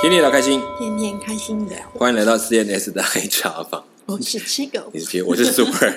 天天聊开心，天天开心聊。欢迎来到 CNS 的黑茶房。我是七狗，你是我是 Super。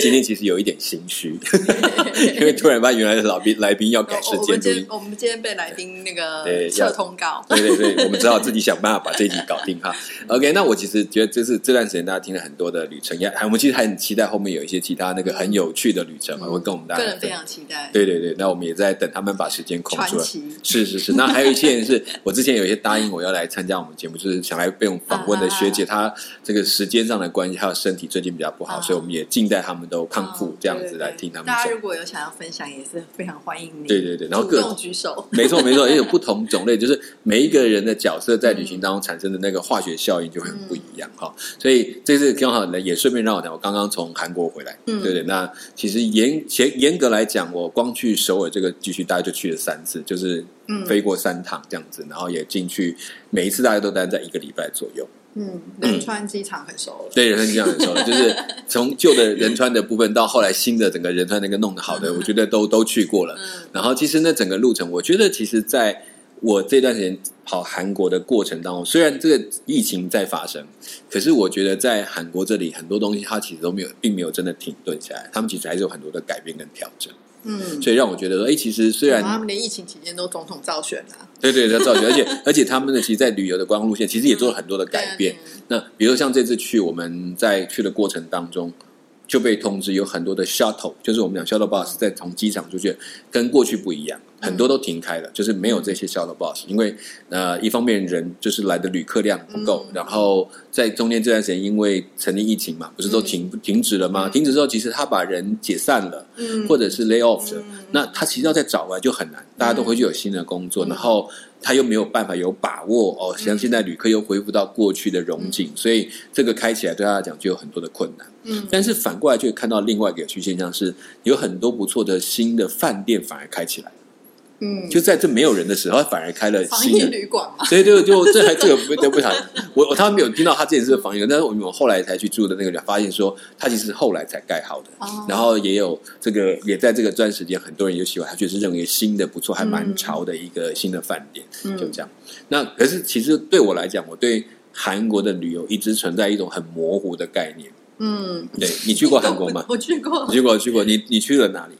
今天其实有一点心虚，因为突然发现原来的老宾来宾要改时间录音我们今天。我们今天被来宾那个对通告，对对对，我们只好自己想办法把这一集搞定哈。OK，那我其实觉得就是这段时间大家听了很多的旅程，也还我们其实还很期待后面有一些其他那个很有趣的旅程嘛，会跟我们大家分个人非常期待。对对对，那我们也在等他们把时间空出来。是是是，那还有一些人是我之前有一些答应我要来参加我们节目，就是想来被我们访问的学姐，她这个时间上的关系，还有身体最近比较不好，啊所以我们也静待他们都康复嗯这样子来听他们讲大家。如果有想要分享，也是非常欢迎你。对对对然后各主动举手。没 错没错，也有不同种类，就是每一个人的角色在旅行当中产生的那个化学效应就会很不一样哈、所以这次刚好呢，也顺便让我讲，我刚刚从韩国回来，嗯对对。那其实严严严格来讲，我光去首尔这个地区大概就去了三次，就是嗯飞过三趟这样子，然后也进去，每一次大概都待在一个礼拜左右。嗯，仁川机场很熟了。对，仁川机场很熟了，就是从旧的仁川的部分到后来新的整个仁川那个弄得好的，我觉得都都去过了。嗯然后其实那整个路程，我觉得其实在我这段时间跑韩国的过程当中，虽然这个疫情在发生，可是我觉得在韩国这里很多东西它其实都没有，并没有真的停顿下来，他们其实还是有很多的改变跟调整，嗯，所以让我觉得说，哎，其实虽然他们连疫情期间都总统造选啦。对对，要造选，而且而且他们呢，其实，在旅游的观光路线，其实也做了很多的改变。那比如像这次去，我们在去的过程当中，就被通知有很多的 shuttle，就是我们讲 shuttle bus，在从机场出去，跟过去不一样，很多都停开了，就是没有这些 shuttle bus，因为呃，一方面人就是来的旅客量不够，嗯。然后在中间这段时间，因为成立疫情嘛，不是都停、停止了吗？停止之后，其实他把人解散了，嗯。或者是 lay off 了，嗯。那他其实要再找回来就很难，大家都回去有新的工作，嗯。然后他又没有办法有把握哦，像现在旅客又恢复到过去的荣景，所以这个开起来对他来讲就有很多的困难。嗯。但是反过来就会看到另外一个有趣现象是，有很多不错的新的饭店反而开起来，嗯，就在这没有人的时候，他反而开了防疫新的。旅馆嘛。所以就就这还这个不得不谈，我 我他们没有听到他之前是防疫的，但是我们后来才去住的那个，发现说他其实后来才盖好的，哦然后也有这个也在这个段时间，很多人就喜欢，他觉得是认为新的不错，还蛮嗯潮的一个新的饭店，嗯就这样。那可是其实对我来讲，我对韩国的旅游一直存在一种很模糊的概念。嗯，对你去过韩国吗？我去过你去过去过，你你去了哪里？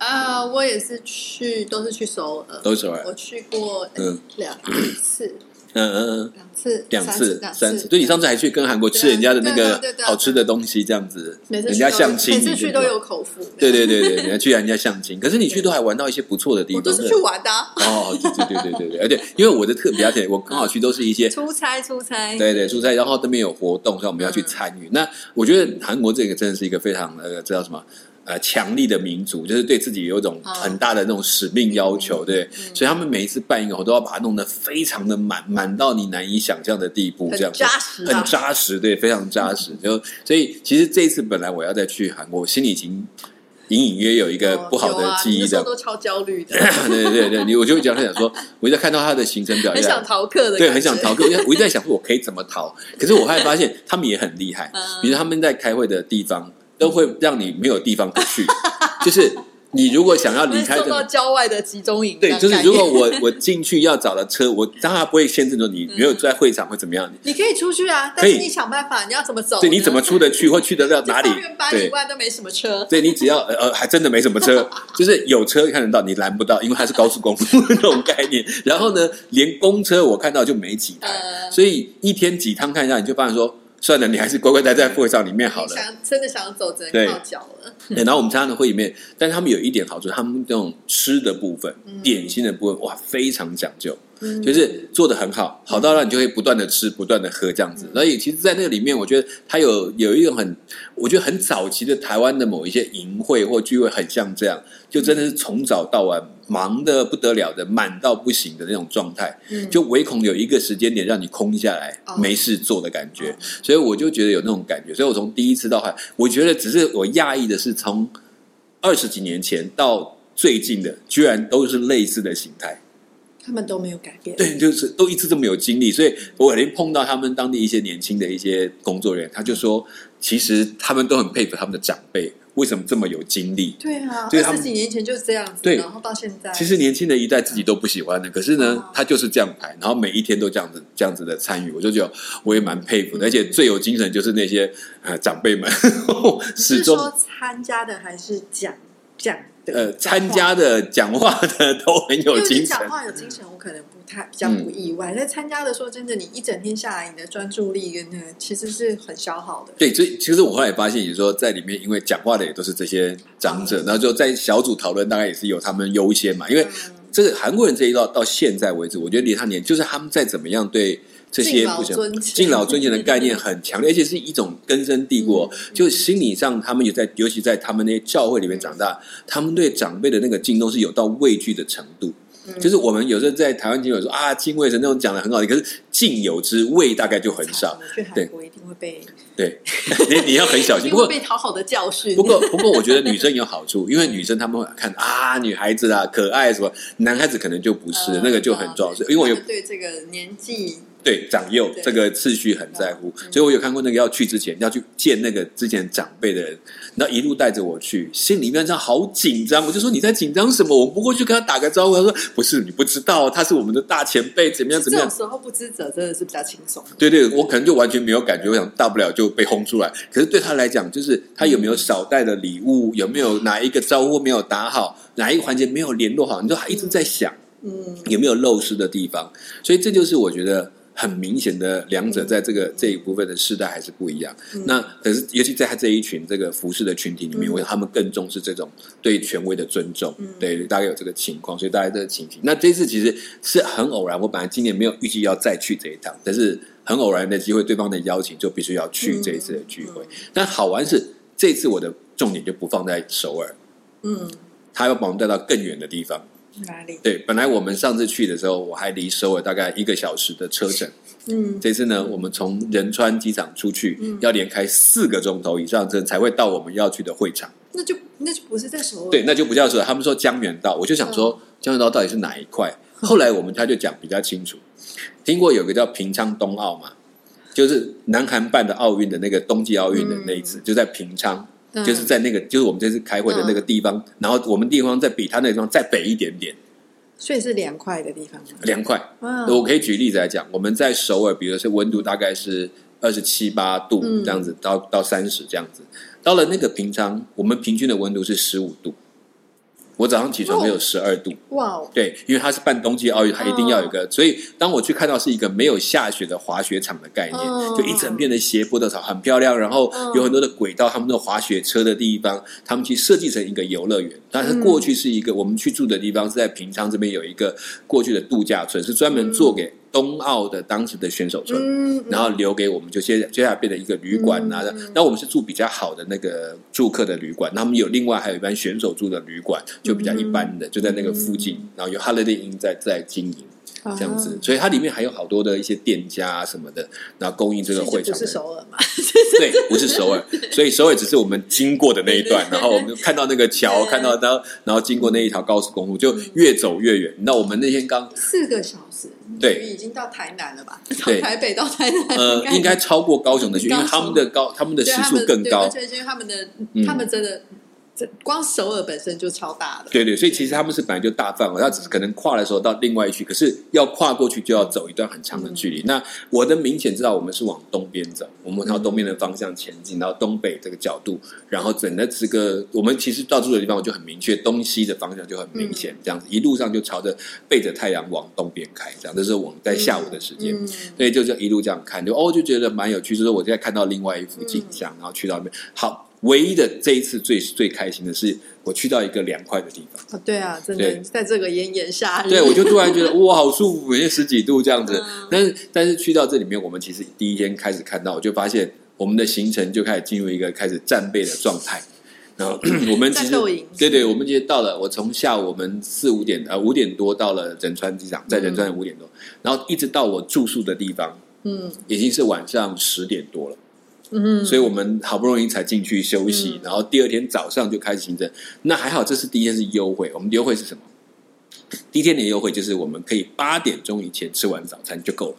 啊，我也是去，都是去首尔。都是首尔我去过嗯两次，嗯嗯嗯，两次，两次三次。次。对，你上次还去跟韩国吃人家的那个好吃的东西，这样子，人家相亲，每次去都有口福。对对对对，你要 去人家相亲，可是你去都还玩到一些不错的地方。都是去玩的啊，哦，对对对对对对，而且因为我的特别而且我刚好去都是一些出差出差。对对出差，然后那边有活动，所以我们要去参与。那我觉得韩国这个真的是一个非常呃，这叫什么？呃，强力的民族，就是对自己有一种很大的那种使命要求，对，所以他们每一次办一个我都要把它弄得非常的满，满到你难以想象的地步，很这样子扎实啊很扎实，对，非常扎实。就所以其实这一次本来我要再去韩国，我心里已经隐隐约有一个不好的记忆的都超焦虑的，对对对，你我就会讲他讲说，我一直在看到他的行程表，很想逃课的，对，很想逃。课。我一直在想，说我可以怎么逃？可是我后来发现，他们也很厉害 嗯。比如他们在开会的地方，都会让你没有地方可去。就是你如果想要离开会送到，郊外的集中营。对，就是如果我我进去要找的车，我当然不会限制说你没有在会场或怎么样。你可以出去啊，但是你想办法，你要怎么走？对，你怎么出得去或去得到哪里这方圆？百里对。外都没什么车。对你只要呃呃，还真的没什么车，就是有车看得到，你拦不到，因为它是高速公路 那种概念。然后呢，连公车我看到就没几台，呃所以一天几趟看一下，你就发现说，算了，你还是乖乖待在会场里面好了。想真的想走，只能靠脚了。对然后我们参加的会里面，但是他们有一点好处，他们那种吃的部分、点心的部分，哇，非常讲究，嗯就是做的很好，好到让你就会不断的吃，不断的喝这样子。所以其实，在那个里面，我觉得它有有一种很，我觉得很早期的台湾的某一些营会或聚会，很像这样，就真的是从早到晚忙的不得了的，满到不行的那种状态。嗯就唯恐有一个时间点让你空下来，哦没事做的感觉，所以我就觉得有那种感觉。所以我从第一次到我觉得只是我讶异的是，从二十几年前到最近的，居然都是类似的形态。他们都没有改变。对，就是都一直这么有经历，所以我连碰到他们当地一些年轻的一些工作人员，他就说，其实他们都很佩服他们的长辈。为什么这么有精力？对啊，对他们二十几年前就是这样子，对然后到现在，其实年轻的一代自己都不喜欢的，可是呢哦，他就是这样排，然后每一天都这样子这样子的参与，我就觉得我也蛮佩服的，嗯而且最有精神就是那些呃长辈们 始终是说参加的还是讲讲的？呃参加的、讲话的都很有精神你讲。话有精神，我可能不太比较不意外。但参加的说真的，你一整天下来，你的专注力跟那个其实是很消耗的。对，所以其实我后来也发现，也说在里面，因为讲话的也都是这些长者，嗯然后就在小组讨论，大概也是有他们优先嘛。因为嗯这个韩国人这一道到现在为止，我觉得离他年，就是他们再怎么样对这些不行 敬老尊贤的概念很强烈，而且是一种根深蒂固。嗯就心理上，他们也在，尤其在他们那些教会里面长大，他们对长辈的那个敬重是有到畏惧的程度。嗯就是我们有时候在台湾经有说啊，敬畏神那种讲的很好，可是敬有之，畏大概就很少。我去韩国一定会被，对，你你要很小心。不过被讨好的教训。不过，不过，我觉得女生有好处，因为女生她们会看啊，女孩子啊，可爱什么，男孩子可能就不是，呃那个就很重要。因为我对这个年纪，对长幼对这个次序很在乎，嗯所以我有看过那个要去之前要去见那个之前长辈的人，然后一路带着我去，心里面这样好紧张。我就说你在紧张什么？我不过去跟他打个招呼。他说不是，你不知道，他是我们的大前辈，怎么样怎么样。这种时候不知者真的是比较轻松。对对，我可能就完全没有感觉，我想大不了就被轰出来。可是对他来讲，就是他有没有少带的礼物，有没有哪一个招呼没有打好，哪一个环节没有联络好，你都还一直在想嗯，有没有漏失的地方。所以这就是我觉得很明显的两者在这个这一部分的世代还是不一样。那可是尤其在他这一群这个服饰的群体里面，嗯我想他们更重视这种对权威的尊重，嗯对，大概有这个情况，所以大概这个情形。那这次其实是很偶然，我本来今年没有预计要再去这一趟，但是很偶然的机会，对方的邀请就必须要去这一次的聚会。但好玩是这次我的重点就不放在首尔，嗯，他要把我们带到更远的地方。哪里？对，本来我们上次去的时候，我还离首尔大概一个小时的车程。嗯，这次呢，我们从仁川机场出去，嗯要连开四个钟头以上，这才会到我们要去的会场。那就那就不是在首尔。对，那就不叫首尔，他们说江原道，我就想说江原道到底是哪一块？后来我们他就讲比较清楚，听过有个叫平昌冬奥嘛，就是南韩办的奥运的那个冬季奥运的那一次，就在平昌。嗯，就是在那个，就是我们这次开会的那个地方，然后我们地方在比他那个地方再北一点点，所以是凉快的地方吗。凉快。啊，我可以举例子来讲，我们在首尔，比如说温度大概是二十七八度嗯这样子，到到三十这样子。到了那个平昌，我们平均的温度是十五度。我早上起床没有十二度，哇哦，对，因为它是办冬季奥运，它一定要有一个。所以当我去看到是一个没有下雪的滑雪场的概念，哦。就一整片的斜坡的草很漂亮，然后嗯有很多的轨道，他们的滑雪车的地方，他们去设计成一个游乐园。但是过去是一个我们去住的地方是在平昌这边有一个过去的度假村，是专门做给冬奥的当时的选手村。嗯，然后留给我们，就接接下来变成一个旅馆啊。嗯然后我们是住比较好的那个住客的旅馆，他们有另外还有一般选手住的旅馆，就比较一般的，就在那个附近。然后有 Holiday Inn 在在经营啊这样子，所以它里面还有好多的一些店家啊什么的，然后供应这个会场不是。首尔嘛？对，不是首尔，所以首尔只是我们经过的那一段，然后我们就看到那个桥，看到然后然后经过那一条高速公路，就越走越远。那我们那天刚四个小时，对，已经到台南了吧？对从台北到台南，呃，应该超过高雄的区，因为他们的高他们的时速更高对而。且因为他们的嗯他们真的，这光首尔本身就超大的。对对，所以其实他们是本来就大范围，他只是可能跨的时候到另外一区，可是要跨过去就要走一段很长的距离。那我的明显知道我们是往东边走，我们朝东边的方向前进，然后东北这个角度，然后整个这个我们其实到住的地方我就很明确，东西的方向就很明显，这样子一路上就朝着背着太阳往东边开，这样这是我们在下午的时间。嗯，所以就这样一路这样看，就哦就觉得蛮有趣。就是我现在看到另外一幅景象，然后去到那边，好，唯一的这一次最最开心的是，我去到一个凉快的地方。啊对啊，真的在这个炎炎夏日，对，我就突然觉得 哇，好舒服，每天十几度这样子。嗯但是但是去到这里面，我们其实第一天开始看到，我就发现我们的行程就开始进入一个开始战备的状态。然后 我们其实对对，我们其实到了，我从下午我们四五点呃五点多到了仁川机场，在仁川五点多，然后一直到我住宿的地方，嗯已经是晚上十点多了。嗯，所以我们好不容易才进去休息，嗯然后第二天早上就开始行程。那还好，这是第一天是优惠。我们的优惠是什么？第一天的优惠就是我们可以八点钟以前吃完早餐就够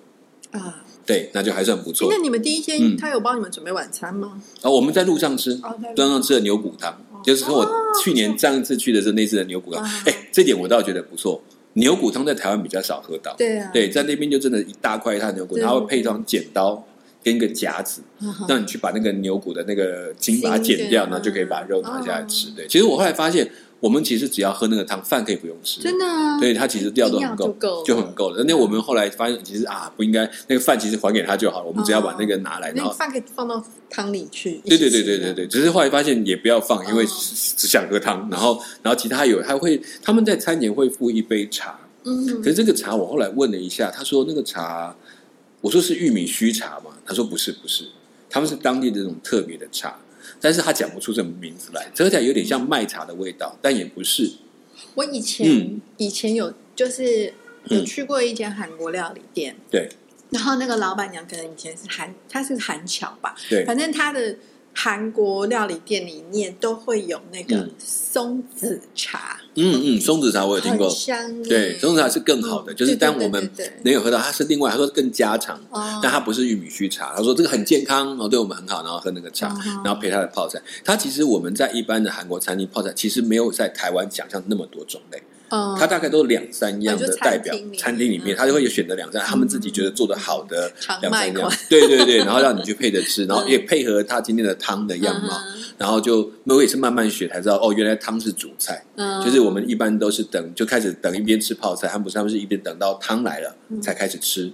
了。啊，对，那就还算不错那。你们第一天嗯他有帮你们准备晚餐吗？哦我们在路上吃，路上吃的牛骨汤，哦就是说我去年上一次去的是那次的牛骨汤，哎，这点我倒觉得不错。牛骨汤在台湾比较少喝到，对啊，对，在那边就真的一大块一大牛骨，然后配上剪刀跟一个夹子，让你去把那个牛骨的那个筋把它剪掉，然后就可以把肉拿下来吃。对，其实我后来发现。我们其实只要喝那个汤，饭可以不用吃，真的。对，它其实料都很够，就很够了。那我们后来发现，其实啊，不应该那个饭其实还给他就好了。我们只要把那个拿来，然后饭可以放到汤里去。对对对对对对，只是后来发现也不要放，因为只想喝汤。然后，然后其他有，他会他们在餐前会附一杯茶。嗯。可是这个茶，我后来问了一下，他说那个茶，我说是玉米须茶嘛，他说不是不是，他们是当地的这种特别的茶。但是他讲不出什么名字来，喝起来有点像麦茶的味道，但也不是。我以前以前有就是有去过一间韩国料理店，对。然后那个老板娘可能以前是韩，她是韩侨吧，对。反正她的。韩国料理店里面都会有那个松子茶，嗯嗯，松子茶我有听过，香，对，松子茶是更好的，就是当我们没有喝到，它是另外，他说更加长，但它不是玉米须茶，他说这个很健康哦，对我们很好，然后喝那个茶，然后配它的泡菜，它其实我们在一般的韩国餐厅泡菜，其实没有在台湾想象那么多种类。它大概都两三样的代表，餐厅里面他就会有选择两三，他们自己觉得做的好的两三样，对对对，然后让你去配着吃，然后也配合他今天的汤的样貌，然后就我也是慢慢学才知道，哦，原来汤是主菜，就是我们一般都是等就开始等一边吃泡菜，他们不是他们是一边等到汤来了才开始吃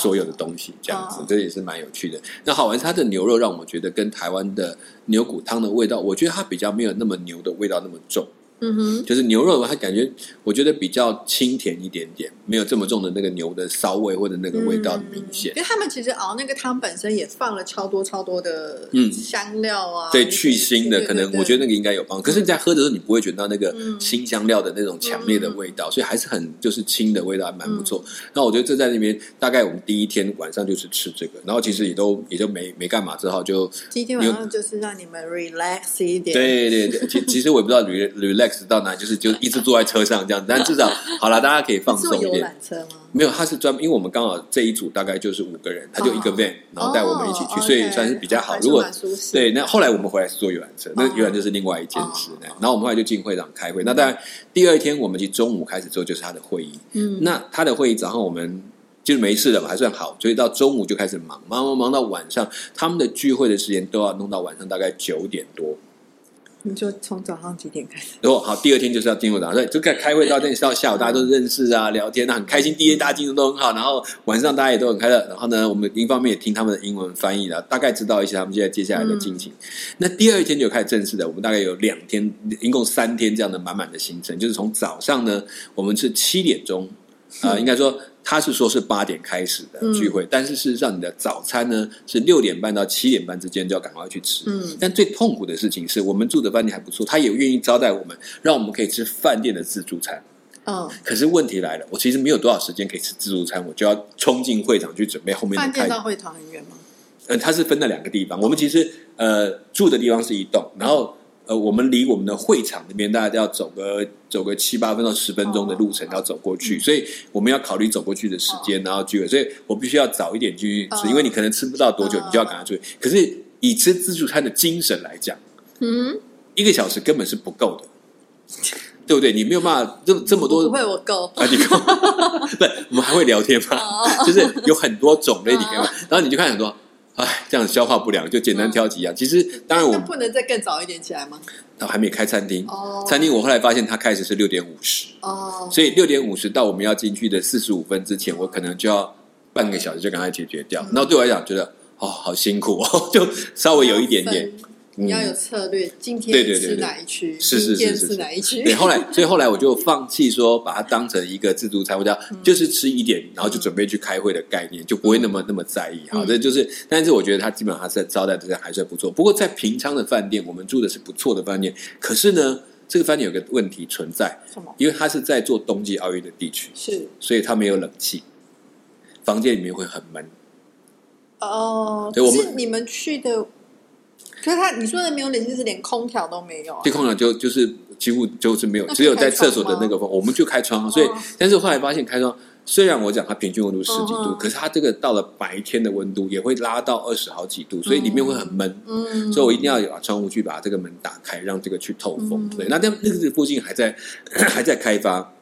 所有的东西，这样子，这也是蛮有趣的。那好玩，它的牛肉让我觉得跟台湾的牛骨汤的味道，我觉得它比较没有那么牛的味道那么重。嗯哼，就是牛肉，它感觉我觉得比较清甜一点点，没有这么重的那个牛的骚味或者那个味道明显。因为他们其实熬那个汤本身也放了超多超多的嗯香料啊，对去腥的，可能我觉得那个应该有帮。可是你在喝的时候，你不会觉得那个新香料的那种强烈的味道，所以还是很就是清的味道，还蛮不错。那我觉得这在那边大概我们第一天晚上就是吃这个，然后其实也都也就没没干嘛，之后就第一天晚上就是让你们 relax 一点。对对对，其其实我也不知道 relax。到哪就是就一直坐在车上这样子，但至少 好了，大家可以放松一点。车吗？没有，他是专门，因为我们刚好这一组大概就是五个人，他就一个 van，然后带我们一起去，所以算是比较好。如果对，那后来我们回来是坐游览车，那游览车是另外一件事。然后我们后来就进会场开会。那当然，第二天我们其实中午开始之后就是他的会议。嗯，那他的会议早上我们就是没事了嘛，还算好，所以到中午就开始忙，忙忙忙到晚上，他们的聚会的时间都要弄到晚上大概九点多。你就从早上几点开始？如果好，第二天就是要进入早上，就开开会到那到下午，大家都认识啊，聊天，那很开心。第一天大家精神都很好，然后晚上大家也都很快乐。然后呢，我们一方面也听他们的英文翻译了，大概知道一些他们现在接下来的进行。那第二天就开始正式的，我们大概有两天，一共三天这样的满满的行程，就是从早上呢，我们是七点钟啊，应该说。他是说是八点开始的聚会，但是事实上你的早餐呢是六点半到七点半之间就要赶快去吃。嗯，但最痛苦的事情是我们住的饭店还不错，他也愿意招待我们，让我们可以吃饭店的自助餐。嗯，可是问题来了，我其实没有多少时间可以吃自助餐，我就要冲进会场去准备后面的。饭店到会场很远吗？嗯，它是分了两个地方。我们其实呃住的地方是一栋，然后。呃，我们离我们的会场那边大概要走个走个七八分到十分钟的路程要走过去，所以我们要考虑走过去的时间，然后聚会，所以我必须要早一点去吃，因为你可能吃不到多久，你就要赶快去。可是以吃自助餐的精神来讲，嗯，一个小时根本是不够的，对不对？你没有办法这这么多，不会我够啊，你够，不，我们还会聊天吗？就是有很多种类，你可以，然后你就看很多。哎，这样消化不良，就简单挑几样。其实当然，我不能再更早一点起来吗？那还没开餐厅，餐厅我后来发现它开始是六点五十，哦，所以六点五十到我们要进去的四十五分之前，我可能就要半个小时就赶快解决掉。那对我来讲，觉得哦，好辛苦哦，就稍微有一点点。你要有策略，今天吃哪一区？是是是是哪一区？对，后来 所以后来我就放弃说把它当成一个自助餐，我叫就是吃一点，然后就准备去开会的概念，就不会那么那么在意。好，这就是，但是我觉得他基本上在招待的人还算不错。不过在平昌的饭店，我们住的是不错的饭店，可是呢，这个饭店有个问题存在，什么？因为它是在做冬季奥运的地区，是，所以它没有冷气，房间里面会很闷。哦，可是你们去的。可是他你说的没有冷气是连空调都没有，对，空调就就是几乎就是没有，只有在厕所的那个风，我们就开窗，所以但是后来发现开窗虽然我讲它平均温度十几度，嗯可是它这个到了白天的温度也会拉到二十好几度，所以里面会很闷。嗯，所以我一定要把窗户去把这个门打开，让这个去透风。嗯。对，那那那个附近还在 还在开发，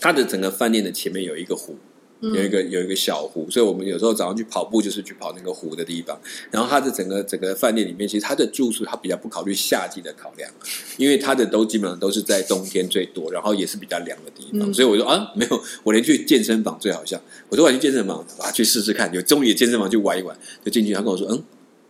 它的整个饭店的前面有一个湖，嗯有一个有一个小湖，所以我们有时候早上去跑步就是去跑那个湖的地方。然后它的整个整个饭店里面，其实它的住宿它比较不考虑夏季的考量，因为它的都基本上都是在冬天最多，然后也是比较凉的地方。嗯所以我说啊，没有，我连去健身房最好笑，我说我去健身房啊去试试看，有中野健身房去玩一玩，就进去，他跟我说嗯，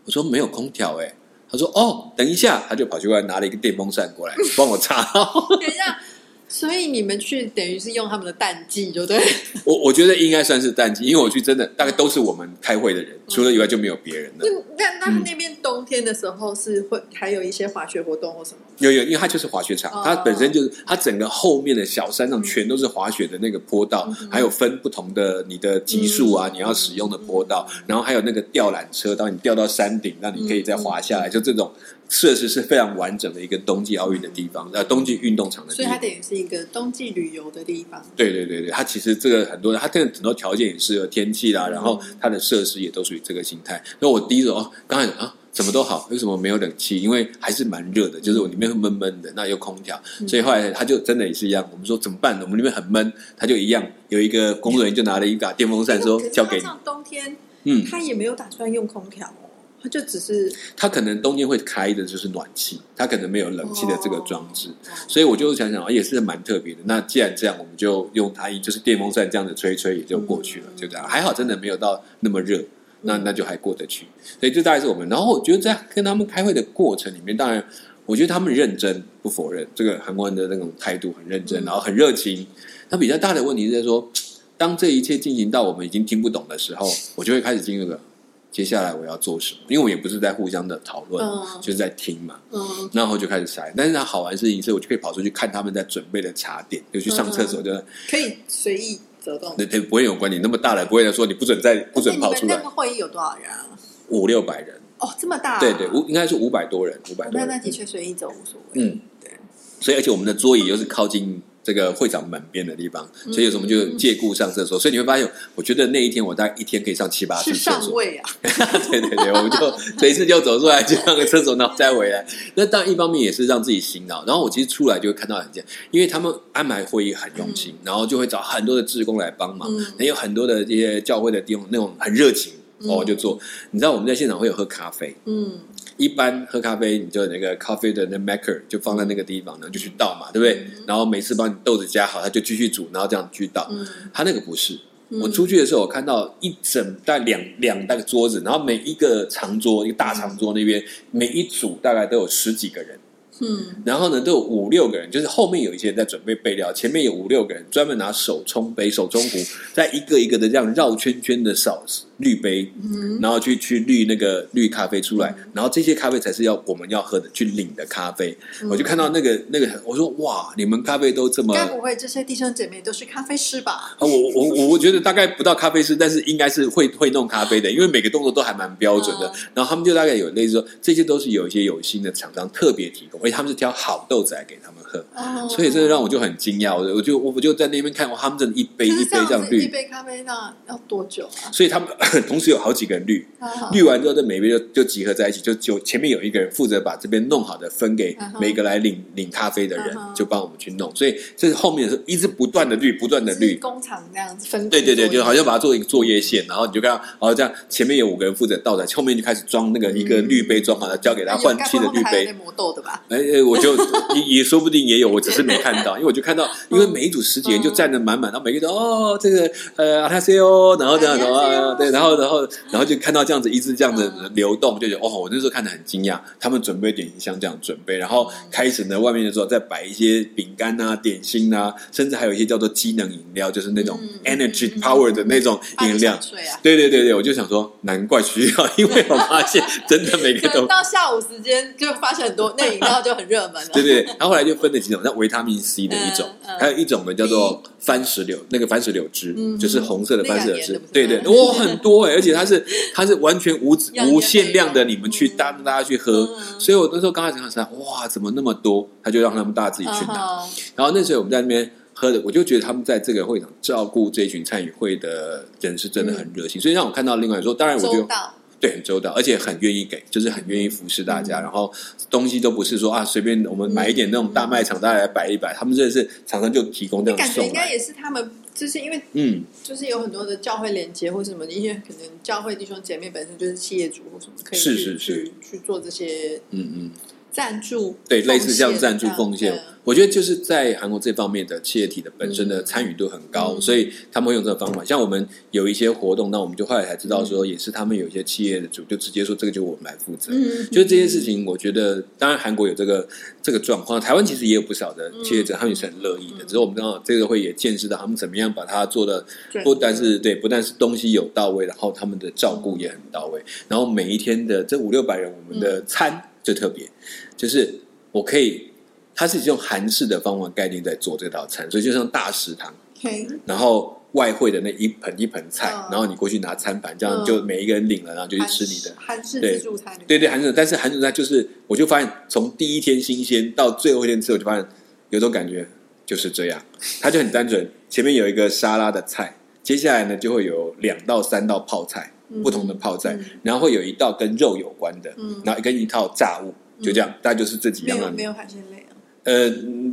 我说没有空调哎、他说哦，等一下，他就跑去外拿了一个电风扇过来帮我插。等一下，所以你们去等于是用他们的淡季，就对。我我觉得应该算是淡季，因为我去真的大概都是我们开会的人，除了以外就没有别人了。那那那那边冬天的时候是会还有一些滑雪活动或什么？有有，因为它就是滑雪场，哦它本身就是它整个后面的小山上全都是滑雪的那个坡道，还有分不同的你的级数啊，你要使用的坡道，然后还有那个吊缆车，当你吊到山顶，让你可以再滑下来，就这种设施是非常完整的一个冬季奥运的地方，呃，冬季运动场的地方所以它。等于是一个冬季旅游的地方。对对对对，它其实这个很多，它这个很多条件也适合天气啦，然后它的设施也都属于这个形态。那我第一种哦，刚才啊什么都好，为什么没有冷气？因为还是蛮热的，就是我里面会闷闷的，那有空调，所以后来他就真的也是一样。我们说怎么办？我们里面很闷，他就一样有一个工作人员就拿了一把电风扇说交给你。冬天，嗯，他也没有打算用空调哦，他就只是它可能冬天会开的就是暖气，它可能没有冷气的这个装置。哦所以我就想想，啊也是蛮特别的。那既然这样，我们就用它，就是电风扇这样的吹吹，也就过去了，嗯就这样。还好，真的没有到那么热，那那就还过得去。所以这大概是我们。然后我觉得在跟他们开会的过程里面，当然，我觉得他们认真，不否认这个韩国人的那种态度很认真，嗯然后很热情。那比较大的问题是在说，当这一切进行到我们已经听不懂的时候，我就会开始进入了。接下来我要做什么？因为我也不是在互相的讨论，嗯就是在听嘛。嗯然后就开始筛，但是它好玩的事情是，我就可以跑出去看他们在准备的茶点，就去上厕所，就可以随意走动。对对，不会有关你那么大了，不会说你不准再不准跑出来那个，会议有多少人啊？五六百人，哦，这么大、啊？对对，五应该是五百多人，五百多人那那，的确随意走无所谓。嗯，对，所以而且我们的桌椅又是靠近这个会长门边的地方，嗯所以有时候我们就借故上厕所，所以你会发现，我觉得那一天我大概一天可以上七八次是厕所，上位啊。对对对，我们就 随次就走出来去上个厕所，然后再回来。那当然一方面也是让自己醒脑，然后我其实出来就会看到很这样，因为他们安排会议很用心，然后就会找很多的志工来帮忙，嗯也有很多的这些教会的弟兄那种很热情。嗯哦，就做。你知道我们在现场会有喝咖啡，嗯一般喝咖啡，你就那个咖啡的那 maker 就放在那个地方，然后就去倒嘛，对不对？然后每次帮你豆子加好，他就继续煮，然后这样继续倒。嗯他那个不是，嗯我出去的时候，我看到一整大概两两大个桌子，然后每一个长桌，一个大长桌那边，每一组大概都有十几个人，嗯然后呢都有五六个人，就是后面有一些人在准备备料，前面有五六个人专门拿手冲杯、手冲壶，在一个一个的这样绕圈圈的扫滤杯，嗯然后去去滤那个滤咖啡出来，然后这些咖啡才是要我们要喝的，去领的咖啡。嗯我就看到那个那个，我说哇，你们咖啡都这么该不会这些弟兄姐妹都是咖啡师吧？啊，我我我我觉得大概不到咖啡师，但是应该是会会弄咖啡的，因为每个动作都还蛮标准的。嗯然后他们就大概有类似说，这些都是有一些有心的厂商特别提供，而且他们是挑好豆子来给他们喝，哦所以这让我就很惊讶。我我就我就在那边看，哇，他们真的一杯一杯这样滤，一杯咖啡那要多久啊？所以他们 同时有好几个人滤，啊滤完之后，这每一杯就就集合在一起，就就前面有一个人负责把这边弄好的分给每个来领领咖啡的人就帮我们去弄。所以这是后面是一直不断的滤，不断的是滤。工厂那样子分对对对，就好像把它做一个作业线，然后你就看到，然后这样前面有五个人负责倒的，后面就开始装那个一个滤杯装好了，交给他换新的滤杯。磨豆的吧？哎哎，我就 也也说不定也有，我只是没看到，因为我就看到，因为每一组十几人就站得满满，然后每个人都哦这个呃阿塔西哦，然后这样子啊，对，然后然后然后就看到这样子一直这样子流动，就觉得哦，我那时候看得很惊讶，他们准备点心箱这样准备，然后开始呢外面的时候再摆一些饼干啊、点心啊，甚至还有一些叫做机能饮料，就是那种嗯 energy power 的那种饮料？对对对对，我就想说，难怪需要，因为我发现真的每个都到下午时间就发现很多那饮料就很热门了。对对，对然后后来就分了几种，像维他命 C 的一种，还有一种呢叫做番石榴，那个番石榴汁，嗯。就是红色的番石榴汁。对对，吗哇，很多哎，而且它是它是完全无无限量的，你们去嗯大大家去喝。嗯。所以我那时候刚开始看，哇，怎么那么多？他就让他们大家自己去拿。嗯。然后那时候我们在那边喝的，我就觉得他们在这个会场照顾这一群参与会的人是真的很热心，所以让我看到另外说，当然我觉得周到，对很周到，而且很愿意给，就是很愿意服侍大家，然后东西都不是说啊随便我们买一点那种大卖场大家来摆一摆，他们真的是常常就提供这样感觉应该也是他们，就是因为嗯，就是有很多的教会连接或什么的，因为可能教会弟兄姐妹本身就是企业主或什么，可以去是是是。去去做这些嗯嗯。赞助，对，类似像赞助奉献，我觉得就是在韩国这方面的企业体的本身的参与度很高，嗯。所以他们会用这个方法。像我们有一些活动，那我们就后来才知道说，也是他们有一些企业的主就直接说这个就我们来负责。嗯，就是这些事情，我觉得当然韩国有这个这个状况，台湾其实也有不少的企业者，他们也是很乐意的。只是我们刚好这个会也见识到他们怎么样把它做的对不但是对，不但是东西有到位，然后他们的照顾也很到位，然后每一天的这五六百人，我们的餐最特别，就是我可以，它是用韩式的方法概念在做这道餐，所以就像大食堂，嘿，然后外汇的那一盆一盆菜，嗯然后你过去拿餐盘，这样嗯就每一个人领了，然后就去吃你的。韩式对自助餐，对对，韩式，但是韩式菜就是，我就发现从第一天新鲜到最后一天吃，我就发现有种感觉就是这样，它就很单纯，前面有一个沙拉的菜，接下来呢就会有两到三道泡菜，嗯不同的泡菜，嗯。然后会有一道跟肉有关的，嗯。然后跟一套炸物，就这样，大概就是这几样。啊。没有没有海鲜类啊，呃，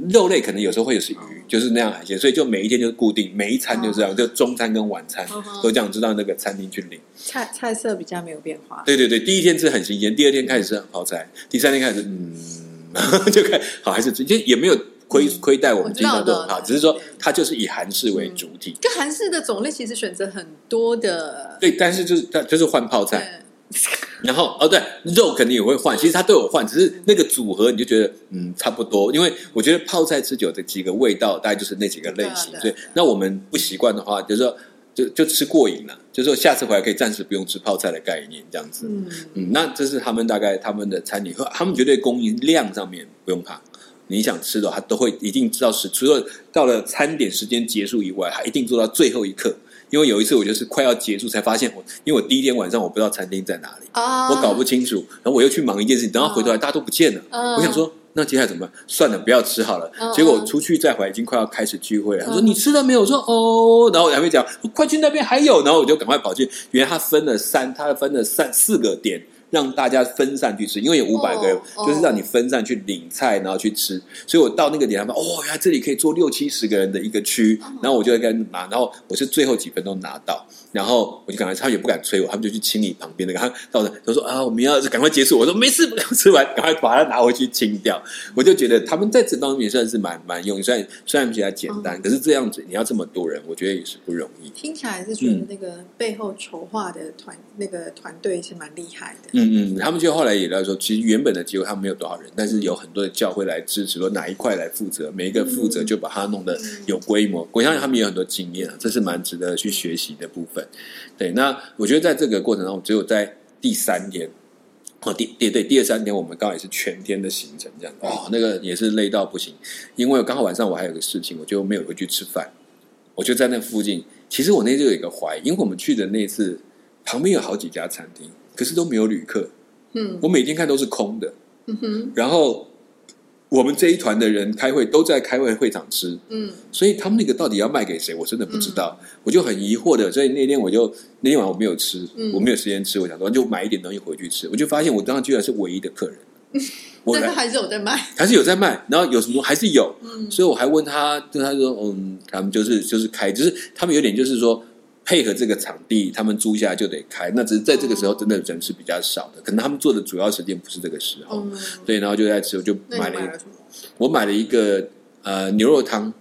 肉类可能有时候会有是鱼，就是那样海鲜，所以就每一天就是固定，每一餐就这样，哦。就中餐跟晚餐都这样，知道那个餐厅去领。菜菜色比较没有变化，对对对，第一天吃很新鲜，第二天开始吃泡菜，第三天开始嗯，就开好还是直接也没有亏嗯。亏待我们经常都很好，我知道只是说对它就是以韩式为主体。就韩式的种类其实选择很多的，对，但是就是它就是换泡菜，然后哦对，肉肯定也会换，其实它都有换，只是那个组合你就觉得嗯差不多，因为我觉得泡菜吃久的几个味道大概就是那几个类型，所以那我们不习惯的话，就是说就就吃过瘾了，就是说下次回来可以暂时不用吃泡菜的概念这样子。嗯，嗯，那这是他们大概他们的餐饮和，他们绝对供应量上面不用怕。你想吃的，他都会一定知道是，除了到了餐点时间结束以外，他一定做到最后一刻。因为有一次我就是快要结束才发现我，因为我第一天晚上我不知道餐厅在哪里，啊，我搞不清楚，然后我又去忙一件事情，等到回头来大家都不见了，嗯我想说那接下来怎么办？算了，不要吃好了。嗯结果我出去再回来，已经快要开始聚会了。他说嗯你吃了没有？我说哦，然后我还没讲，快去那边还有，然后我就赶快跑去。原来他分了三，他分了三四个点。让大家分散去吃，因为有五百个人，哦。就是让你分散去领菜，然后去吃。所以我到那个点，他们哦，原来这里可以坐六七十个人的一个区，哦然后我就在跟拿，然后我是最后几分钟拿到，然后我就赶快，他们也不敢催我，他们就去清理旁边那个，他到了，他说啊，我们要赶快结束，我说没事，吃完赶快把它拿回去清掉。我就觉得他们在这方面算是蛮蛮用，虽然虽然比较简单，嗯可是这样子你要这么多人，我觉得也是不容易。听起来是觉得那个背后筹划的团那个团队是蛮厉害的，嗯嗯，他们就后来也来说，其实原本的结果他们没有多少人，但是有很多的教会来支持，说哪一块来负责，每一个负责就把它弄得有规模。我相信他们也有很多经验啊，这是蛮值得去学习的部分。对，那我觉得在这个过程中，只有在第三天。哦，第第对第二三天我们刚好也是全天的行程这样，哦，那个也是累到不行，因为刚好晚上我还有个事情，我就没有回去吃饭，我就在那附近。其实我那天就有一个怀疑，因为我们去的那次旁边有好几家餐厅，可是都没有旅客，嗯我每天看都是空的。嗯哼，然后我们这一团的人开会都在开会会场吃，嗯。所以他们那个到底要卖给谁，我真的不知道。我就很疑惑的，所以那天我就那天晚上我没有吃，嗯。我没有时间吃，我想说就买一点东西回去吃。我就发现我当时居然是唯一的客人，我是还是有在卖，还是有在卖，然后有什么还是有，嗯。所以我还问他，就他说嗯，他们就是就是开，就是他们有点就是说。配合这个场地，他们租下来就得开。那只是在这个时候，真的人是比较少的，可能他们做的主要时间不是这个时候。嗯，对，然后就在吃，我就买了一买了？我买了一个呃牛肉汤，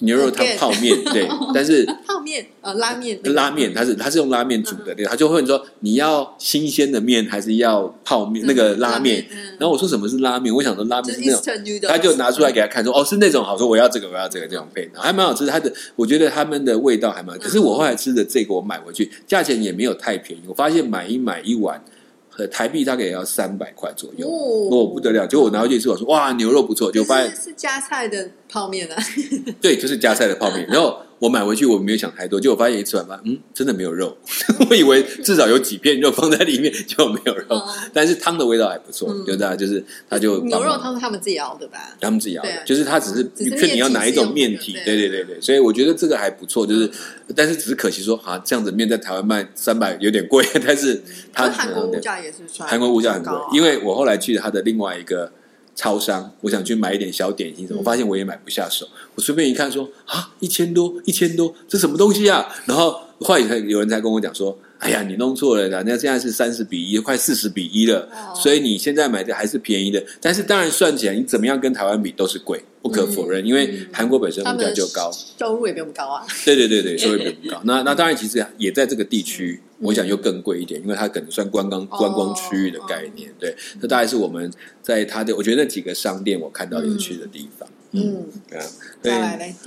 牛肉汤泡面，对，但是泡面呃拉面拉面它是它是用拉面煮的，对，他就会问说你要新鲜的面还是要泡面那个拉面？，嗯然后我说什么是拉面？我想说拉面是那种。他就拿出来给他看，说：“哦，是那种好，说我要这个，我要这个，这种配，还蛮好吃。它的，我觉得他们的味道还蛮。可是我后来吃的这个，我买回去价钱也没有太便宜。我发现买一买一碗，呃，台币大概也要三百块左右，哦哦，不得了！结果我拿回去吃，我说：哇，牛肉不错。就发现是是加菜的泡面啊，对，就是加菜的泡面。然后我买回去我没有想太多，结果发现一吃完饭，嗯，真的没有肉。我以为至少有几片肉放在里面，结果没有肉。但是汤的味道还不错，就大家就是他就牛肉汤是他们自己熬的吧？他们自己熬的，就是他只是看你要哪一种面体。对对对对，所以我觉得这个还不错。就是，但是只是可惜说啊，这样子面在台湾卖三百有点贵，但是它韩国物价也是韩国物价很贵，因为我后来去他的另外一个。超商，我想去买一点小点心？我发现我也买不下手。我随便一看，说啊，一千多，一千多，这什么东西啊？然后后来有人才跟我讲说，哎呀，你弄错了，人家现在是三十比一，快四十比一了，所以你现在买的还是便宜的。但是当然算起来，你怎么样跟台湾比都是贵，不可否认。因为韩国本身物价就高，收入也比我们高啊。对对对对，收入比我们高。那那当然，其实也在这个地区。我想又更贵一点，因为它可能算观光观光区域的概念。对，这大概是我们在它的，我觉得那几个商店我看到有趣的地方。嗯，啊，对。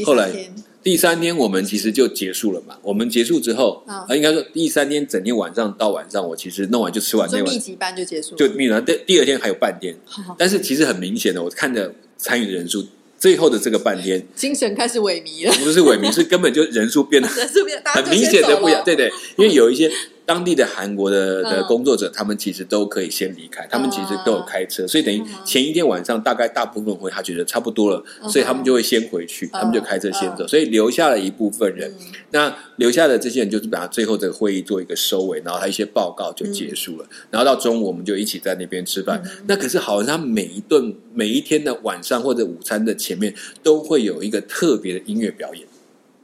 后来第三天我们其实就结束了嘛。我们结束之后啊，应该说第三天整天晚上到晚上，我其实弄完就吃完那密集班就结束，就密完。第第二天还有半天，但是其实很明显的，我看着参与的人数。最后的这个半天，精神开始萎靡了。不是萎靡，是根本就人数变得 人数变很明显的不一样。对对，因为有一些。当地的韩国的的工作者，他们其实都可以先离开，他们其实都有开车，所以等于前一天晚上大概大部分会他觉得差不多了，所以他们就会先回去，他们就开车先走，所以留下了一部分人。那留下的这些人就是把最后这个会议做一个收尾，然后他一些报告就结束了，然后到中午我们就一起在那边吃饭。那可是好像他每一顿每一天的晚上或者午餐的前面都会有一个特别的音乐表演。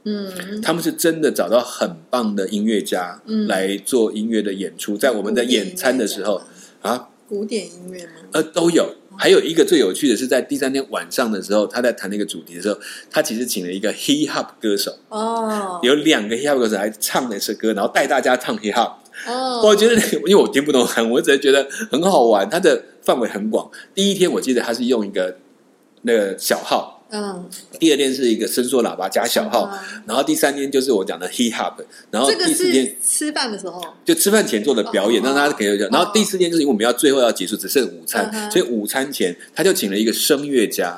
嗯，他们是真的找到很棒的音乐家来做音乐的演出，在我们的演餐的时候啊，古典音乐吗？呃，都有。还有一个最有趣的是，在第三天晚上的时候，他在谈那个主题的时候，他其实请了一个 hip hop 歌手哦，有两个 hip hop 歌手来唱那首歌，然后带大家唱 hip hop。哦，我觉得 因为我听不懂韩，我只是觉得很好玩。它的范围很广。第一天我记得他是用一个那个小号。嗯，第二天是一个伸缩喇叭加小号，然后第三天就是我讲的 hip hop，然后第四天吃饭的时候？就吃饭前做的表演，让大家可以然后第四天就是因为我们要最后要结束，只剩午餐，所以午餐前他就请了一个声乐家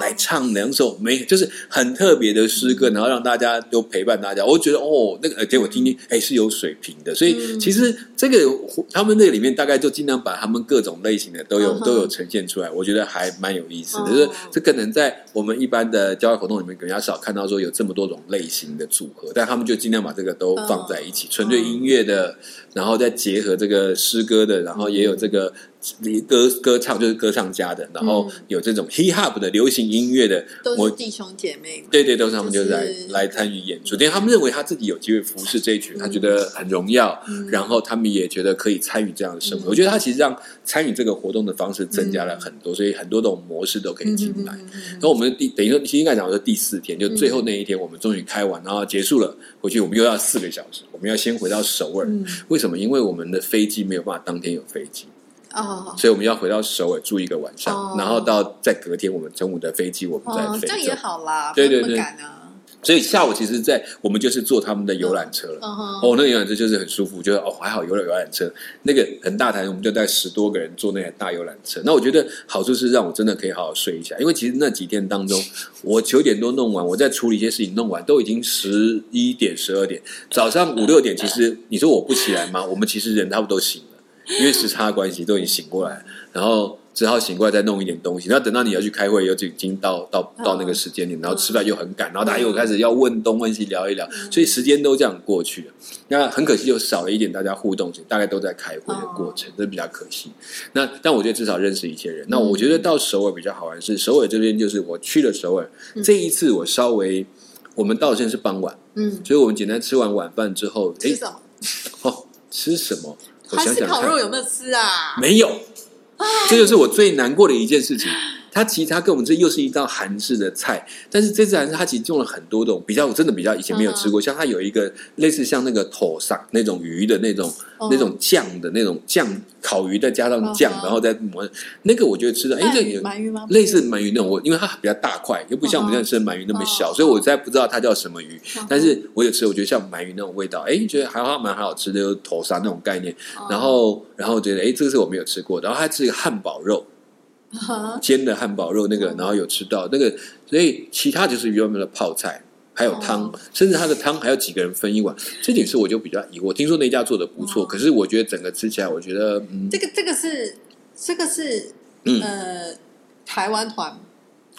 来唱两首没就是很特别的诗歌，然后让大家都陪伴大家。我觉得哦，那个结果听听哎是有水平的，所以其实这个他们那个里面大概就尽量把他们各种类型的都有都有呈现出来，我觉得还蛮有意思的。就是这可能在。我们一般的交易活动里面，更加少看到说有这么多种类型的组合，但他们就尽量把这个都放在一起，纯粹音乐的，然后再结合这个诗歌的，然后也有这个。歌歌唱就是歌唱家的，然后有这种 hip hop 的流行音乐的，都是弟兄姐妹。对对，都是他们就是来来参与演出，因为他们认为他自己有机会服侍这一群，他觉得很荣耀，然后他们也觉得可以参与这样的生活。我觉得他其实让参与这个活动的方式增加了很多，所以很多种模式都可以进来。然后我们第等于说，其实应该讲说第四天，就最后那一天，我们终于开完，然后结束了，回去我们又要四个小时，我们要先回到首尔。为什么？因为我们的飞机没有办法当天有飞机。哦，所以我们要回到首尔住一个晚上，然后到在隔天我们中午的飞机，我们再飞。这样也好啦，对对对。所以下午其实，在我们就是坐他们的游览车了。哦，那个游览车就是很舒服，觉得哦还好有了游览车，那个很大台，我们就带十多个人坐那台大游览车。那我觉得好处是让我真的可以好好睡一下，因为其实那几天当中，我九点多弄完，我在处理一些事情，弄完都已经十一点、十二点，早上五六点，其实你说我不起来吗？我们其实人差不多醒了。因为时差关系，都已经醒过来，然后只好醒过来再弄一点东西。然后等到你要去开会，又已经到到到那个时间点，然后吃饭又很赶，然后大家又开始要问东问西聊一聊，所以时间都这样过去了。那很可惜，就少了一点大家互动性，大概都在开会的过程，这比较可惜。那但我觉得至少认识一些人。那我觉得到首尔比较好玩是首尔这边，就是我去了首尔这一次，我稍微我们到现在是傍晚，嗯，所以我们简单吃完晚饭之后，吃什么？韩式烤肉有没有吃啊？没有，这就是我最难过的一件事情。它其实它跟我们这又是一道韩式的菜，但是这次韩式它其实用了很多种比较，真的比较以前没有吃过。像它有一个类似像那个头上那种鱼的那种那种酱的那种酱烤鱼，再加上酱，然后再抹那个，我觉得吃的哎，这鳗鱼吗？类似鳗鱼那种，我因为它比较大块，又不像我们现在吃的鳗鱼那么小，所以我在不知道它叫什么鱼。但是我有吃，我觉得像鳗鱼那种味道，哎，觉得还好蛮好吃的，有头沙那种概念。然后然后觉得哎，这个是我没有吃过，然后它吃一个汉堡肉。煎的汉堡肉那个，然后有吃到那个，所以其他就是原本的泡菜，还有汤，甚至它的汤还要几个人分一碗，这点是我就比较疑惑。听说那家做的不错，可是我觉得整个吃起来，我觉得嗯，这个这个是这个是嗯。呃台湾团，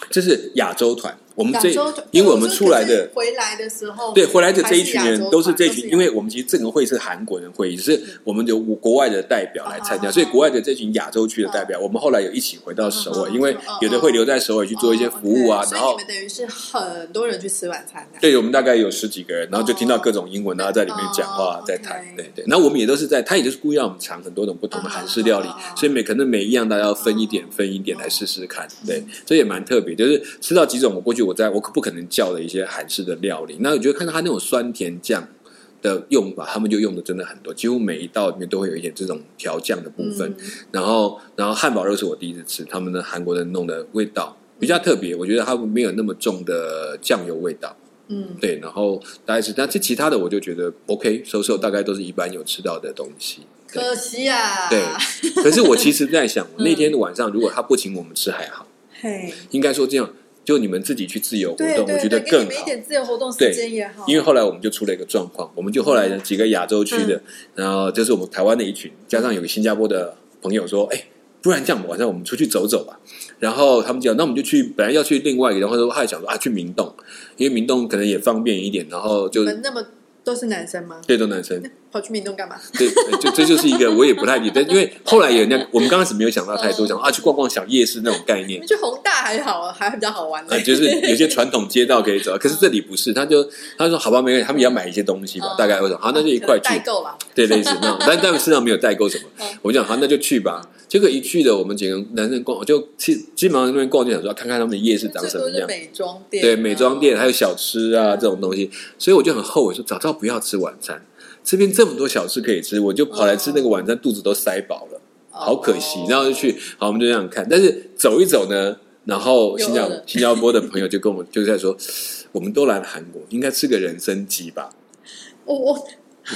这是亚洲团。我们这因为我们出来的回来的时候，对回来的这一群人都是这都群，因为我们其实这个会是韩国人会议，是我们有国外的代表来参加，哦所以国外的这群亚洲区的代表，我们后来有一起回到首尔，哦因为有的会留在首尔去做一些服务啊然后等于是很多人去吃晚餐的，对，我们大概有十几个人，然后就听到各种英文，然后在里面讲话哦，在谈对对。那我们也都是在，他也就是故意让我们尝很多种不同的韩式料理所以每可能每一样大家要分一点，分一点来试试看，对，这也蛮特别。就是吃到几种我过去我在我可不可能叫的一些韩式的料理，那我觉得看到他那种酸甜酱。的用法，他们就用的真的很多，几乎每一道里面都会有一点这种调酱的部分。嗯然后，然后汉堡肉是我第一次吃，他们的韩国人弄的味道比较特别，我觉得他们没有那么重的酱油味道。嗯，对，然后大概是，但这其他的我就觉得 OK，收收大概都是一般有吃到的东西。可惜啊，对，可是我其实在想，那天的晚上如果他不请我们吃还好，嘿，应该说这样，就你们自己去自由活动，我觉得更好你们一。点自由活动时间也好，因为后来我们就出了一个状况，我们就后来呢几个亚洲区的，嗯然后就是我们台湾的一群，加上有个新加坡的朋友说，哎，不然这样晚上我们出去走走吧。然后他们讲，那我们就去，本来要去另外一个，然后说他还想说啊去明洞，因为明洞可能也方便一点，然后就那么都是男生吗？对都男生，跑去明洞干嘛？对，就这就是一个我也不太理解，因为 后来有人家我们刚开始没有想到太多，想啊去逛逛小夜市那种概念。去宏大还好啊，还比较好玩啊，的。就是有些传统街道可以走，可是这里不是，他就他说好吧，没关系，他们也要买一些东西吧，大概会说好，那就一块去代，购吧。对，类似那种，但但身上没有代购什么嗯，我就讲好，那就去吧。结果一去的，我们几个男生逛，就基基本上那边逛就想说看看他们的夜市长什么样，美妆店，对，美妆店还有小吃啊嗯这种东西，所以我就很后悔说早知道不要吃晚餐，这边这么多小吃可以吃，我就跑来吃那个晚餐，肚子都塞饱了。哦。好可惜，然后就去，好，我们就这样看。但是走一走呢，然后新加新加坡的朋友就跟我 就在说，我们都来了韩国，应该吃个人参鸡吧。我我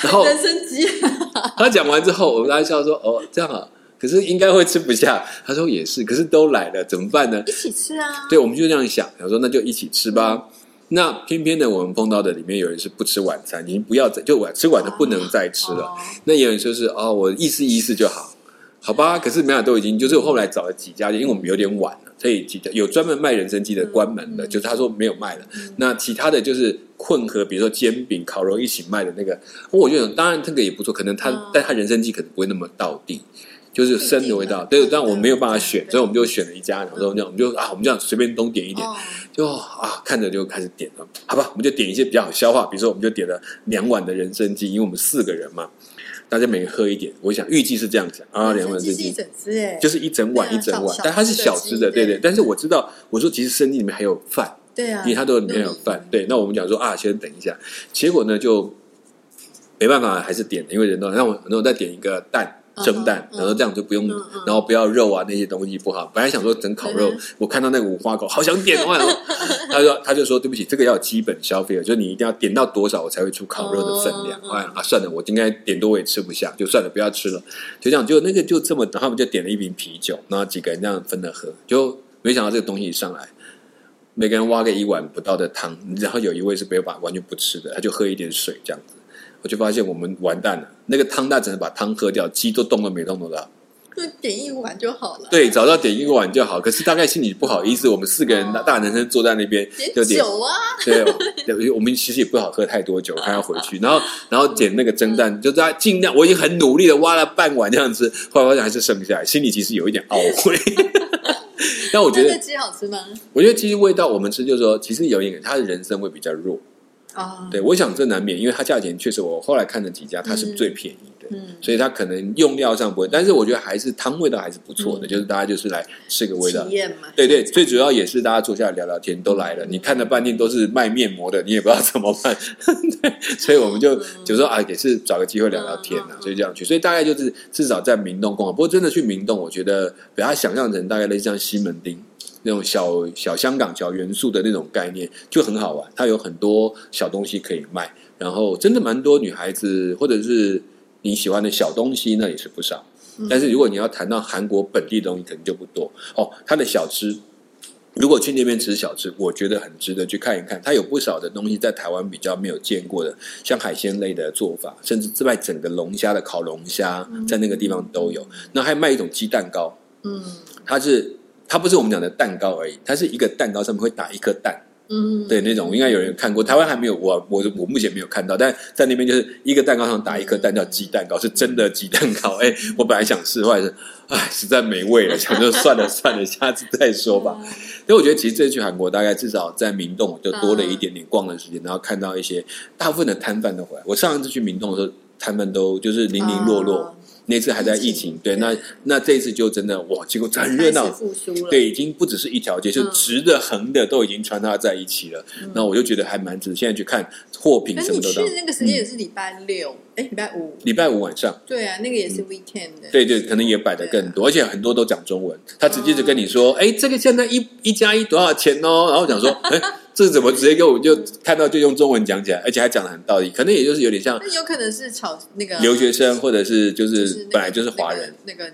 然后人参鸡，他讲完之后，我们大家笑说，哦，这样啊，可是应该会吃不下。他说也是，可是都来了，怎么办呢一？起吃啊。对，我们就这样想，想说那就一起吃吧。那偏偏呢，我们碰到的里面有人是不吃晚餐，已经不要再就晚吃晚的不能再吃了。哦那也有人说是哦，我意思意思就好，好吧。可是没想到都已经，就是我后来找了几家店，因为我们有点晚了，所以几家有专门卖人参鸡的关门了，嗯就是他说没有卖了。那其他的就是混合，比如说煎饼、烤肉一起卖的那个，我觉得当然这个也不错，可能他、嗯但他人参鸡可能不会那么到地。就是生的味道，对，但我没有办法选，所以我们就选了一家，然后这样，我们就啊，我们这样随便东点一点，哦就啊看着就开始点了，好吧，我们就点一些比较好消化，比如说我们就点了两碗的人参鸡，因为我们四个人嘛，大家每人喝一点，我想预计是这样子啊，两碗人参鸡就是一整碗一整碗，但它是小只的，对对。但是我知道，我说其实生鸡里面还有饭，对啊，因为它都里面有饭，对。那我们讲说啊，先等一下，结果呢就没办法，还是点了，因为人多，让我那我再点一个蛋。蒸蛋，然后这样就不用然后不要肉啊那些东西不好。本来想说整烤肉嗯，我看到那个五花狗，好想点哦。然 后他说他就说对不起，这个要有基本消费的，就是你一定要点到多少，我才会出烤肉的分量。哎啊，算了，我应该点多我也吃不下，就算了，不要吃了。就这样，就那个就这么，然后他们就点了一瓶啤酒，然后几个人这样分着喝，就没想到这个东西一上来，每个人挖个一碗不到的汤，然后有一位是没有把完全不吃的，他就喝一点水这样子。我就发现我们完蛋了，那个汤大只能把汤喝掉，鸡都动都没动得到。就点一碗就好了。对，早知道点一碗就好。可是大概心里不好意思，我们四个人大大男生坐在那边就点点酒啊，对，对我们其实也不好喝太多酒，还要回去。然后，然后点那个蒸蛋，就在尽量，我已经很努力的挖了半碗这样子，后来发现还是剩下来，心里其实有一点懊悔。但我觉得，那个鸡好吃吗？我觉得其实味道我们吃，就是说，其实有一点，它的人参味比较弱。啊，对，我想这难免，因为它价钱确实，我后来看了几家，它是最便宜的。嗯，所以它可能用料上不会，但是我觉得还是汤味道还是不错的，嗯就是大家就是来吃个味道体。验嘛，对对，最主要也是大家坐下来聊聊天，都来了。你看了半天都是卖面膜的，你也不知道怎么办。对，所以我们就就说啊，也是找个机会聊聊天啊所以这样去。所以大概就是至少在明洞逛，不过真的去明洞，我觉得比它想象成大概类似像西门町那种小小香港小元素的那种概念，就很好玩。它有很多小东西可以卖，然后真的蛮多女孩子或者是你喜欢的小东西，那也是不少。但是如果你要谈到韩国本地的东西，可能就不多哦。它的小吃如果去那边吃小吃，我觉得很值得去看一看。它有不少的东西在台湾比较没有见过的，像海鲜类的做法，甚至之外整个龙虾的烤龙虾，在那个地方都有。那还卖一种鸡蛋糕，嗯它是它不是我们讲的蛋糕而已，它是一个蛋糕上面会打一颗蛋。嗯，对那种应该有人看过，台湾还没有，我我我目前没有看到，但在那边就是一个蛋糕上打一颗蛋，叫鸡蛋糕，是真的鸡蛋糕。哎，我本来想试，后来是，哎，实在没味了，想就算了算了，下次再说吧。所以我觉得其实这次去韩国，大概至少在明洞就多了一点点逛的时间，然后看到一些大部分的摊贩都回来。我上一次去明洞的时候，摊贩都就是零零落落。啊那次还在疫情，对，那那这一次就真的哇，结果很热闹，复苏了，对，已经不只是一条街，就嗯直的、横的都已经穿插在一起了。那我就觉得还蛮值。现在去看货品什么都到。去的那个时间也是礼拜六，哎，礼拜五，礼拜五晚上，对啊，那个也是 weekend 的，对对，可能也摆的更多，而且很多都讲中文。他直接就跟你说：“哎，这个现在一一加一多少钱哦？”然后讲说：“ 哎，这怎么直接给我就看到就用中文讲起来，而且还讲的很道理，可能也就是有点像那有可能是炒那个留学生，或者是就就是本来就是华人。那个那个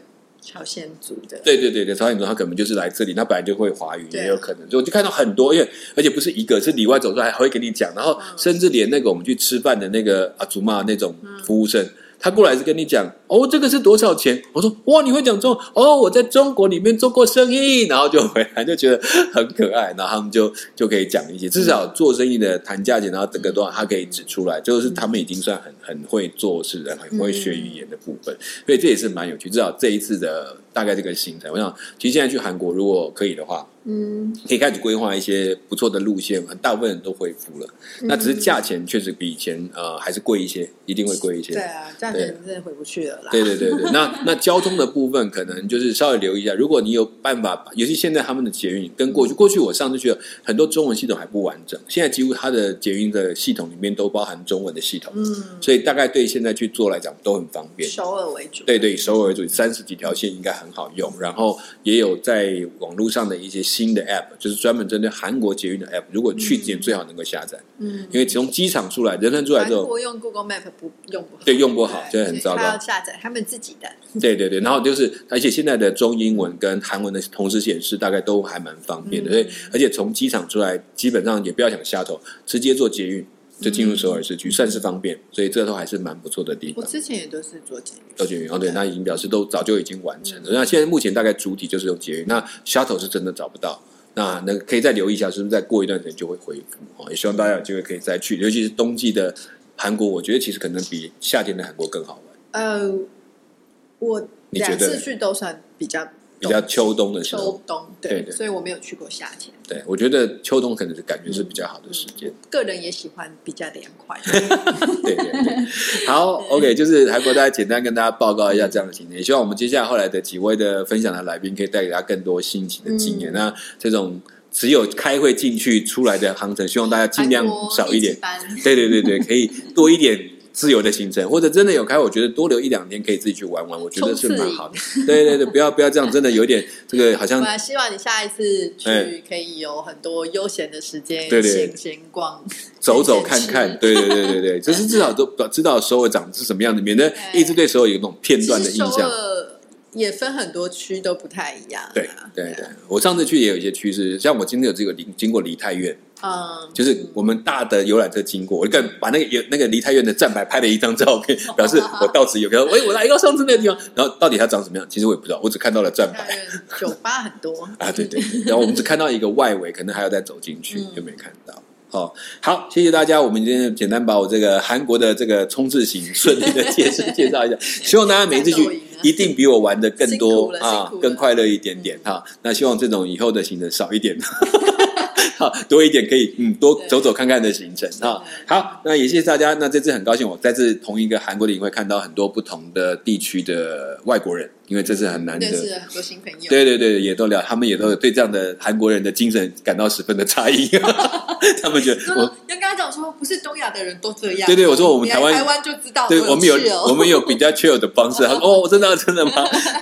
朝鲜族的，对对对对，朝鲜族他可能就是来这里，他本来就会华语，也有可能。就我就看到很多，因为而且不是一个，是里外走出来还会跟你讲，然后甚至连那个我们去吃饭的那个阿祖玛那种服务生，他过来是跟你讲，哦，这个是多少钱？我说哇，你会讲中？哦，我在中国里面做过生意，然后就回来就觉得很可爱，然后他们就就可以讲一些，至少做生意的谈价钱，然后整个都他可以指出来，就是他们已经算很很会做事的，很会学语言的部分，所以这也是蛮有趣。至少这一次的大概这个行程，我想其实现在去韩国如果可以的话，嗯，可以开始规划一些不错的路线，嘛大部分人都恢复了。那只是价钱确实比以前呃还是贵一些，一定会贵一些。对啊，这样子真的回不去了啦。对对对对，那 那交通的部分可能就是稍微留意一下。如果你有办法把，尤其现在他们的捷运跟过去，过去我上次去了很多中文系统还不完整，现在几乎它的捷运的系统里面都包含中文的系统，嗯，所以大概对现在去做来讲都很方便。首尔为主，对对，首尔为主，三十几条线应该很好用。然后也有在网络上的一些新的 App，就是专门针对韩国捷运的 App。如果去之前最好能够下载，嗯，因为从机场出来，人生出来之后，韩国用 Google Map 不用不好，对用不好就很糟糕。要下载他们自己的，对对对，然后就是，而且现在的中英文跟韩文的同时显示，大概都还蛮方便的。嗯。所以，而且从机场出来，基本上也不要想下头，直接坐捷运就进入首尔市区，算是方便。所以这都还是蛮不错的地方。我之前也都是做捷运，做捷运哦，对，那已经表示都早就已经完成了。那现在目前大概主体就是用捷运，那 shuttle 是真的找不到。那那可以再留意一下，是不是再过一段时间就会恢复哦？也希望大家有机会可以再去，尤其是冬季的韩国，我觉得其实可能比夏天的韩国更好玩，呃，我两次去都算比较比较秋冬的时候秋。冬，对对所以我没有去过夏天。对，我觉得秋冬可能是感觉是比较好的时间。个人也喜欢比较凉快。对 对对，好，OK，就是韩国大家简单跟大家报告一下这样的情形，也希望我们接下来后来的几位的分享的来宾可以带给大家更多新奇的经验。嗯那这种只有开会进去出来的航程，希望大家尽量少一点。对对对对，可以多一点。自由的行程，或者真的有开，我觉得多留一两天可以自己去玩玩，我觉得是蛮好的。对对对，不要不要这样，真的有点这个好像我还希望你下一次哎。去可以有很多悠闲的时间，对对。闲闲逛，走走看看，对对对对对，就 是至少都知道首尔长是什么样子，免得一直对首尔有那种片段的印象。尔也分很多区，都不太一样啊。对对对，我上次去也有一些区是，像我今天有这个经经过梨泰院，嗯，就是我们大的游览车经过，我就把那个有那个梨泰院的站牌拍了一张照片，表示我到此有个，喂，我来到上次那个地方，然后到底它长什么样，其实我也不知道，我只看到了站牌。酒吧很多。啊，对对，然后我们只看到一个外围，可能还要再走进去，嗯。就没看到。好，好，谢谢大家。我们今天简单把我这个韩国的这个冲刺型顺利的介绍介绍一下，希望大家每一次去一定比我玩的更多啊，更快乐一点点哈。那希望这种以后的行程少一点，好 多一点可以嗯多走走看看的行程哈。好，那也谢谢大家。那这次很高兴，我在这同一个韩国的影会看到很多不同的地区的外国人，因为这是很难得。认识很多新朋友。对对对，也都聊，他们也都有对这样的韩国人的精神感到十分的诧异。他们觉得 我要跟他讲说，不是东亚的人都这样。对对，我说我们台湾台湾就知道，对我们有哦我们有比较 chill 的方式。他说哦，真的真的吗？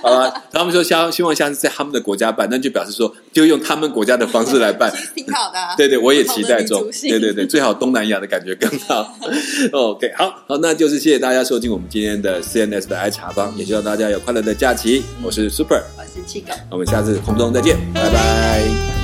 好吧，他们说希希望下次在他们的国家办，那就表示说就用他们国家的方式来办。挺好的啊。对对，我也期待中对对对，最好东南亚的感觉更好。OK，好好，那就是谢谢大家收听我们今天的 CNS 的爱茶坊，也希望大家有快乐的假期。我是 Super，我是七狗。我们下次空中再见，拜拜。